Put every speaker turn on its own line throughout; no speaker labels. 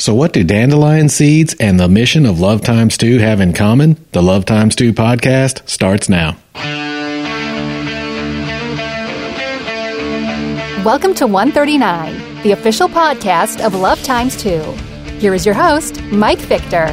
So, what do dandelion seeds and the mission of Love Times 2 have in common? The Love Times 2 podcast starts now.
Welcome to 139, the official podcast of Love Times 2. Here is your host, Mike Victor.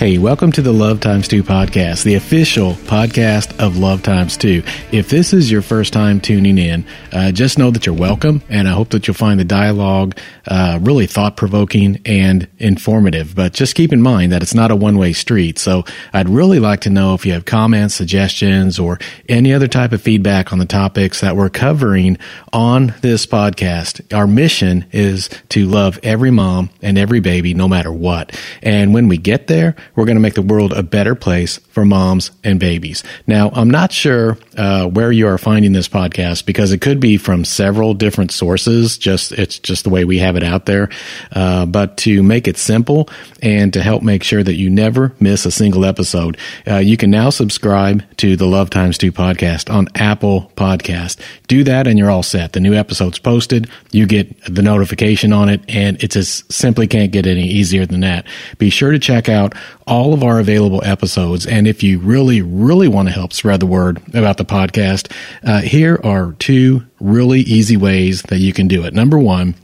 Hey, welcome to the Love Times 2 podcast, the official podcast of Love Times 2. If this is your first time tuning in, uh, just know that you're welcome, and I hope that you'll find the dialogue uh, really thought provoking and informative. But just keep in mind that it's not a one way street. So I'd really like to know if you have comments, suggestions, or any other type of feedback on the topics that we're covering on this podcast. Our mission is to love every mom and every baby, no matter what. And when we get there, we're going to make the world a better place for moms and babies. Now, I'm not sure uh, where you are finding this podcast because it could be from several different sources. Just it's just the way we have it out there. Uh, but to make it simple and to help make sure that you never miss a single episode, uh, you can now subscribe to the Love Times Two podcast on Apple Podcast. Do that, and you're all set. The new episode's posted. You get the notification on it, and it just simply can't get any easier than that. Be sure to check out all of our available episodes. And if you really, really want to help spread the word about the podcast, uh, here are two really easy ways that you can do it. Number one,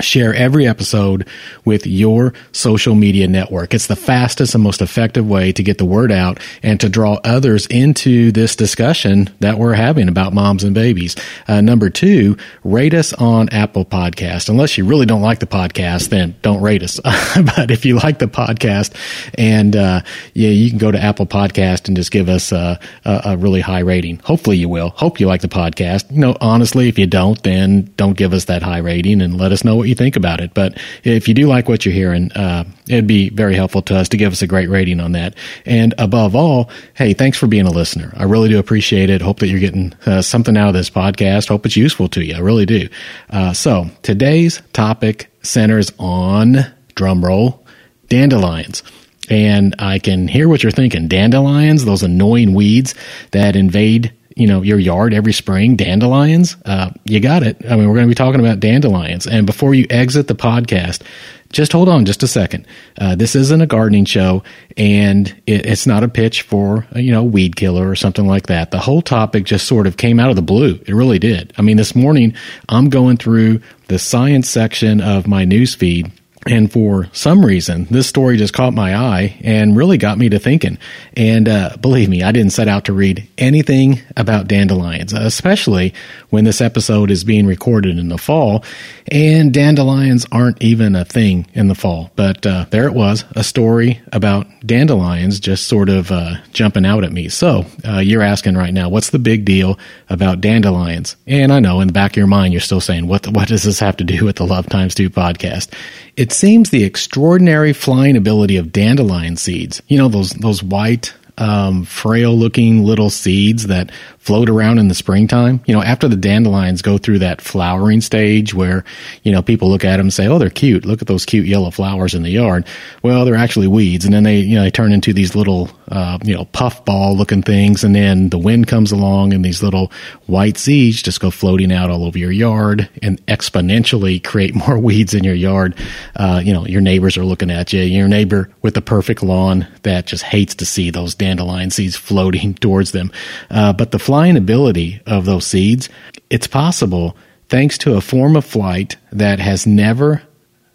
Share every episode with your social media network. It's the fastest and most effective way to get the word out and to draw others into this discussion that we're having about moms and babies. Uh, number two, rate us on Apple Podcast. Unless you really don't like the podcast, then don't rate us. but if you like the podcast and, uh, yeah, you can go to Apple Podcast and just give us a, a, a really high rating. Hopefully you will. Hope you like the podcast. You know, honestly, if you don't, then don't give us that high rating and let us know what you think about it. But if you do like what you're hearing, uh, it'd be very helpful to us to give us a great rating on that. And above all, hey, thanks for being a listener. I really do appreciate it. Hope that you're getting uh, something out of this podcast. Hope it's useful to you. I really do. Uh, so today's topic centers on drumroll dandelions. And I can hear what you're thinking. Dandelions, those annoying weeds that invade you know your yard every spring dandelions uh, you got it. I mean we're going to be talking about dandelions. And before you exit the podcast just hold on just a second. Uh, this isn't a gardening show and it, it's not a pitch for you know weed killer or something like that. The whole topic just sort of came out of the blue. It really did. I mean this morning i'm going through the science section of my news feed and for some reason, this story just caught my eye and really got me to thinking. And uh, believe me, I didn't set out to read anything about dandelions, especially when this episode is being recorded in the fall. And dandelions aren't even a thing in the fall. But uh, there it was, a story about dandelions just sort of uh, jumping out at me. So uh, you're asking right now, what's the big deal about dandelions? And I know in the back of your mind, you're still saying, what, what does this have to do with the Love Times 2 podcast? It seems the extraordinary flying ability of dandelion seeds, you know, those, those white, um, frail looking little seeds that float around in the springtime. You know, after the dandelions go through that flowering stage where, you know, people look at them and say, oh, they're cute. Look at those cute yellow flowers in the yard. Well, they're actually weeds. And then they, you know, they turn into these little, uh, you know, puffball looking things. And then the wind comes along and these little white seeds just go floating out all over your yard and exponentially create more weeds in your yard. Uh, you know, your neighbors are looking at you. Your neighbor with the perfect lawn that just hates to see those dandelion seeds floating towards them. Uh, but the ability of those seeds, it's possible thanks to a form of flight that has never,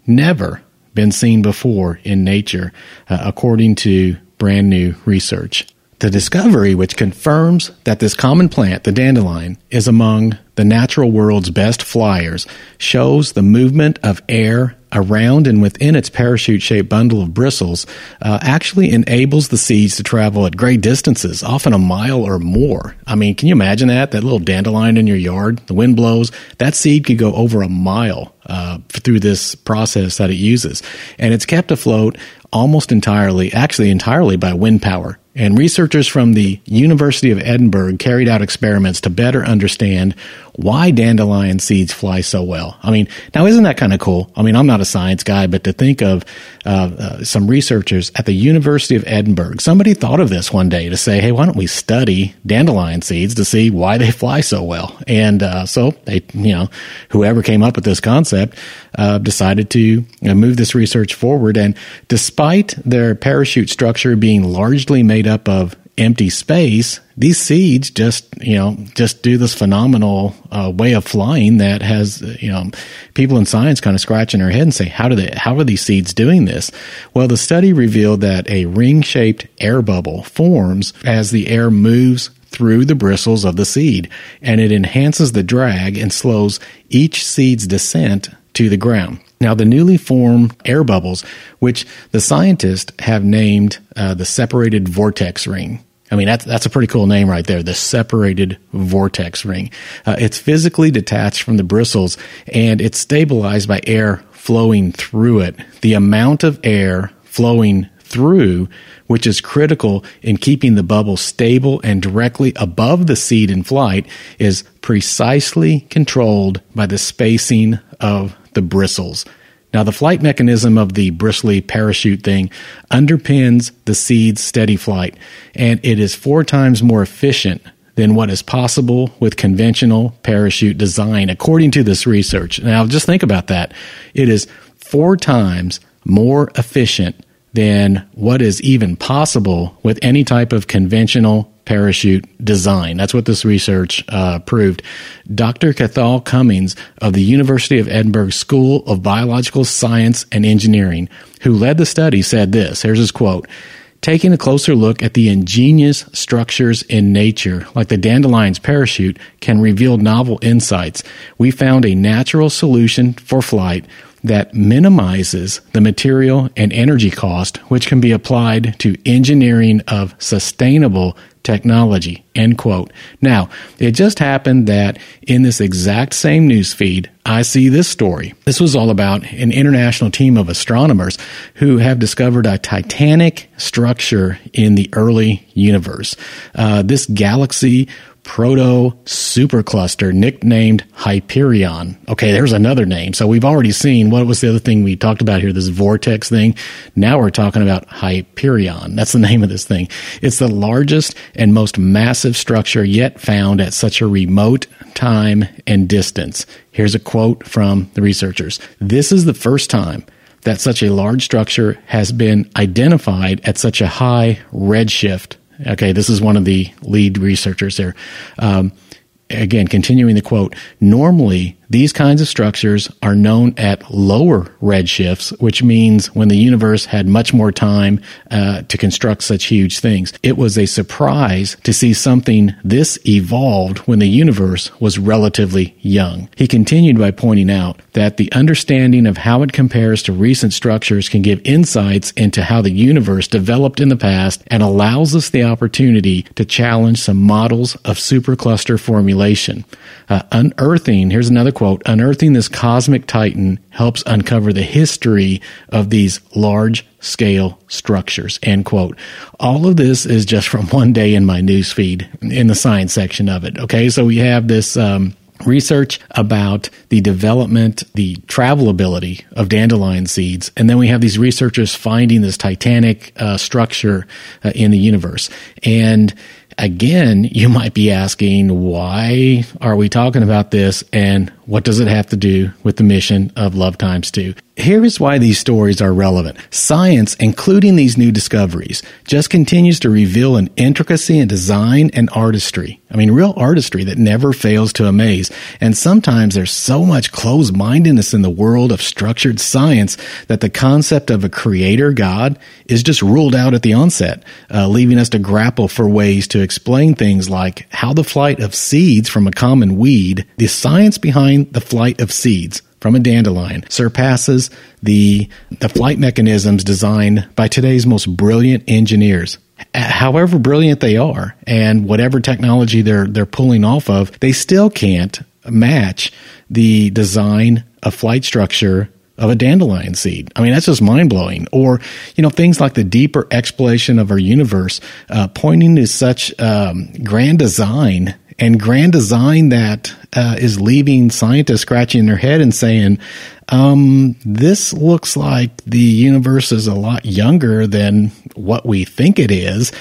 never been seen before in nature, uh, according to brand new research. The discovery, which confirms that this common plant, the dandelion, is among the natural world's best flyers, shows the movement of air around and within its parachute shaped bundle of bristles uh, actually enables the seeds to travel at great distances, often a mile or more. I mean, can you imagine that? That little dandelion in your yard, the wind blows, that seed could go over a mile uh, through this process that it uses. And it's kept afloat almost entirely, actually entirely by wind power. And researchers from the University of Edinburgh carried out experiments to better understand why dandelion seeds fly so well. I mean, now isn't that kind of cool? I mean, I'm not a science guy, but to think of uh, uh, some researchers at the University of Edinburgh, somebody thought of this one day to say, hey, why don't we study dandelion seeds to see why they fly so well? And uh, so they, you know, whoever came up with this concept uh, decided to move this research forward. And despite their parachute structure being largely made up of empty space, these seeds just, you know, just do this phenomenal uh, way of flying that has, you know, people in science kind of scratching their head and say, how do they, how are these seeds doing this? Well, the study revealed that a ring shaped air bubble forms as the air moves through the bristles of the seed, and it enhances the drag and slows each seed's descent to the ground. Now, the newly formed air bubbles, which the scientists have named uh, the separated vortex ring. I mean, that's, that's a pretty cool name right there, the separated vortex ring. Uh, it's physically detached from the bristles and it's stabilized by air flowing through it. The amount of air flowing through, which is critical in keeping the bubble stable and directly above the seed in flight, is precisely controlled by the spacing of the bristles. Now, the flight mechanism of the bristly parachute thing underpins the seed's steady flight, and it is four times more efficient than what is possible with conventional parachute design, according to this research. Now, just think about that. It is four times more efficient than what is even possible with any type of conventional parachute design. That's what this research uh, proved. Dr. Cathal Cummins of the University of Edinburgh School of Biological Science and Engineering, who led the study, said this. Here's his quote. Taking a closer look at the ingenious structures in nature, like the dandelion's parachute, can reveal novel insights. We found a natural solution for flight that minimizes the material and energy cost, which can be applied to engineering of sustainable technology. End quote. Now, it just happened that in this exact same news feed, I see this story. This was all about an international team of astronomers who have discovered a titanic structure in the early universe. Uh, this galaxy proto supercluster nicknamed Hyperion. Okay, there's another name. So we've already seen what was the other thing we talked about here, this vortex thing. Now we're talking about Hyperion. That's the name of this thing. It's the largest and most massive structure yet found at such a remote time and distance. Here's a quote from the researchers. This is the first time that such a large structure has been identified at such a high redshift Okay, this is one of the lead researchers there. Um, again, continuing the quote, normally these kinds of structures are known at lower redshifts, which means when the universe had much more time uh, to construct such huge things. It was a surprise to see something this evolved when the universe was relatively young. He continued by pointing out that the understanding of how it compares to recent structures can give insights into how the universe developed in the past and allows us the opportunity to challenge some models of supercluster formulation. Uh, unearthing, here's another quote quote, unearthing this cosmic titan helps uncover the history of these large scale structures, end quote. All of this is just from one day in my newsfeed in the science section of it. Okay. So we have this, um, research about the development, the travelability of dandelion seeds, and then we have these researchers finding this titanic uh, structure uh, in the universe. And again, you might be asking, why are we talking about this, and what does it have to do with the mission of Love Times 2? Here is why these stories are relevant. Science, including these new discoveries, just continues to reveal an intricacy in design and artistry. I mean, real artistry that never fails to amaze. And sometimes there's so much closed mindedness in the world of structured science that the concept of a creator God is just ruled out at the onset, uh, leaving us to grapple for ways to explain things like how the flight of seeds from a common weed, the science behind the flight of seeds, from a dandelion surpasses the, the flight mechanisms designed by today's most brilliant engineers. However brilliant they are and whatever technology they're, they're pulling off of, they still can't match the design of flight structure of a dandelion seed. I mean, that's just mind blowing. Or, you know, things like the deeper exploration of our universe, uh, pointing to such um, grand design and grand design that uh, is leaving scientists scratching their head and saying, um, this looks like the universe is a lot younger than what we think it is.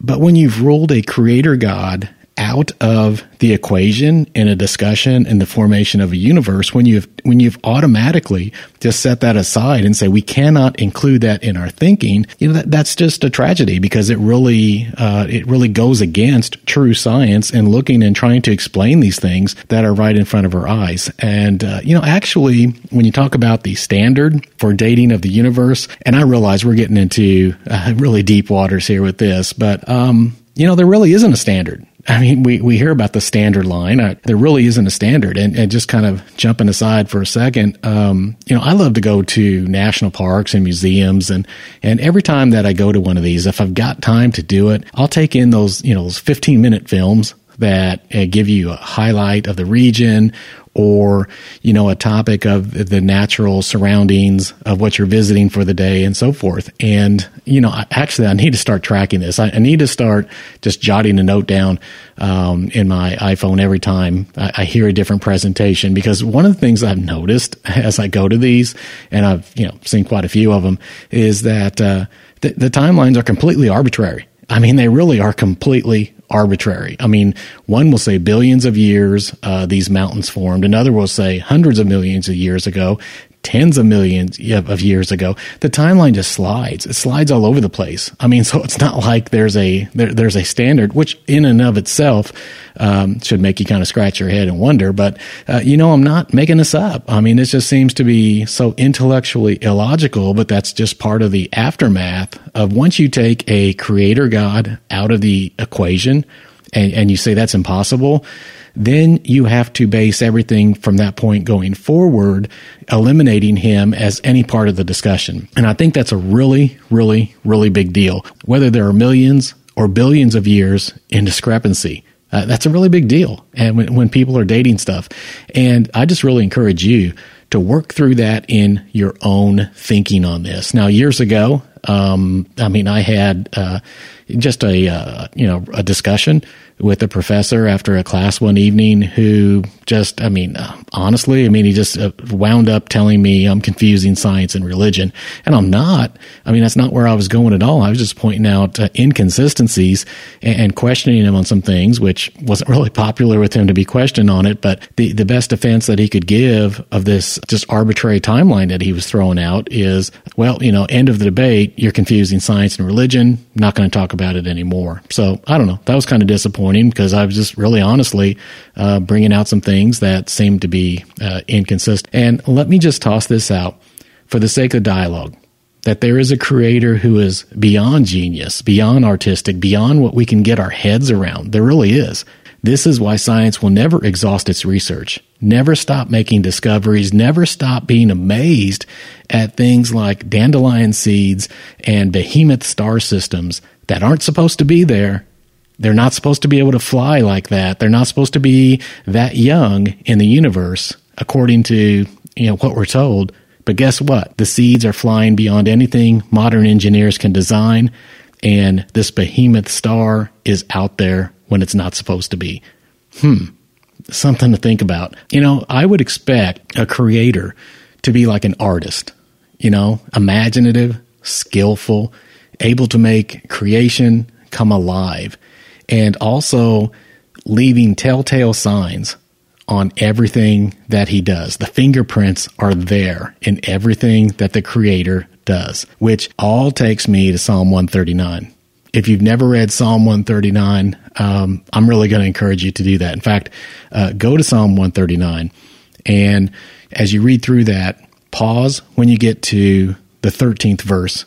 But when you've ruled a creator God out of the equation in a discussion in the formation of a universe when you've when you've automatically just set that aside and say we cannot include that in our thinking you know that, that's just a tragedy because it really uh, it really goes against true science and looking and trying to explain these things that are right in front of our eyes. And uh, you know actually when you talk about the standard for dating of the universe and I realize we're getting into uh, really deep waters here with this but um, you know there really isn't a standard I mean, we, we hear about the standard line. I, there really isn't a standard. And, and, just kind of jumping aside for a second, um, you know, I love to go to national parks and museums. And, and every time that I go to one of these, if I've got time to do it, I'll take in those, you know, those 15 minute films that uh, give you a highlight of the region or you know a topic of the natural surroundings of what you're visiting for the day and so forth. And you know actually i need to start tracking this. I, I need to start just jotting a note down um, in my iphone every time I, I, hear a different presentation. Because one of the things i've noticed as i go to these and i've you know seen quite a few of them is that uh, the, the timelines are completely arbitrary. I mean, they really are completely arbitrary. I mean, one will say billions of years uh, these mountains formed, another will say hundreds of millions of years ago, tens of millions of years ago. The timeline just slides. It slides all over the place. I mean, so it's not like there's a there, there's a standard, which in and of itself um, should make you kind of scratch your head and wonder. But uh, you know, I'm not making this up. I mean, it just seems to be so intellectually illogical, but that's just part of the aftermath of once you take a creator God out of the equation and, and you say that's impossible then you have to base everything from that point going forward, eliminating him as any part of the discussion. And I think that's a really, really, really big deal. Whether there are millions or billions of years in discrepancy, uh, that's a really big deal. And when, when people are dating stuff, and I just really encourage you to work through that in your own thinking on this. Now, years ago, um, I mean, I had uh, just a uh, you know a discussion with a professor after a class one evening who just, I mean, uh, honestly, I mean, he just uh, wound up telling me I'm confusing science and religion. And I'm not. I mean, that's not where I was going at all. I was just pointing out uh, inconsistencies and, and, questioning him on some things, which wasn't really popular with him to be questioned on it. But the, the best defense that he could give of this just arbitrary timeline that he was throwing out is, well, you know, end of the debate, you're confusing science and religion. Not going to talk about it anymore. So I don't know. That was kind of disappointing because I was just really honestly uh, bringing out some things that seemed to be uh, inconsistent. And let me just toss this out for the sake of dialogue that there is a creator who is beyond genius, beyond artistic, beyond what we can get our heads around. There really is. This is why science will never exhaust its research, never stop making discoveries, never stop being amazed at things like dandelion seeds and behemoth star systems that aren't supposed to be there they're not supposed to be able to fly like that. They're not supposed to be that young in the universe, according to you know what we're told. But guess what? The seeds are flying beyond anything modern engineers can design, and this behemoth star is out there when it's not supposed to be. Hmm. Something to think about. You know, I would expect a creator to be like an artist, you know, imaginative, skillful, able to make creation come alive and also leaving telltale signs on everything that he does. The fingerprints are there in everything that the creator does, which all takes me to Psalm 139. If you've never read Psalm 139, um, I'm really going to encourage you to do that. In fact, uh, go to Psalm 139, and as you read through that, pause when you get to the 13th verse,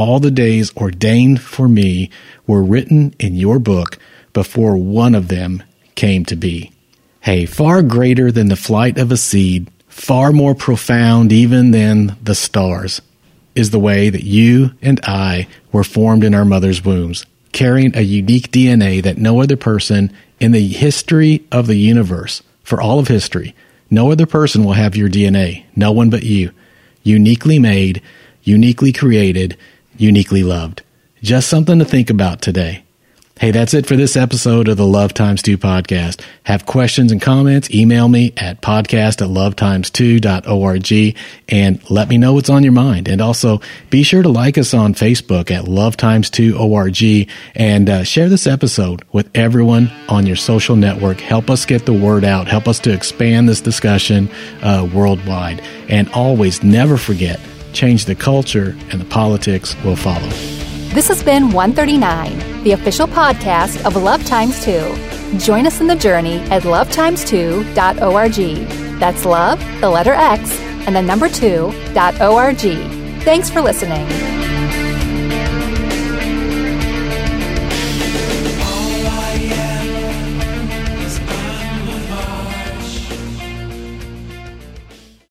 All the days ordained for me were written in your book before one of them came to be. Hey, far greater than the flight of a seed, far more profound even than the stars, is the way that you and I were formed in our mother's wombs, carrying a unique DNA that no other person in the history of the universe, for all of history, no other person will have your DNA. No one but you. Uniquely made, uniquely created, uniquely loved. Just something to think about today. Hey, that's it for this episode of the Love Times 2 podcast. Have questions and comments, email me at podcast at lovetimes2.org and let me know what's on your mind. And also be sure to like us on Facebook at Love Times 2 ORG and uh, share this episode with everyone on your social network. Help us get the word out. Help us to expand this discussion uh, worldwide. And always never forget, change the culture and the politics will follow.
This has been 139, the official podcast of Love Times 2. Join us in the journey at lovetimes2.org. That's love, the letter X, and the number 2.org. Thanks for listening.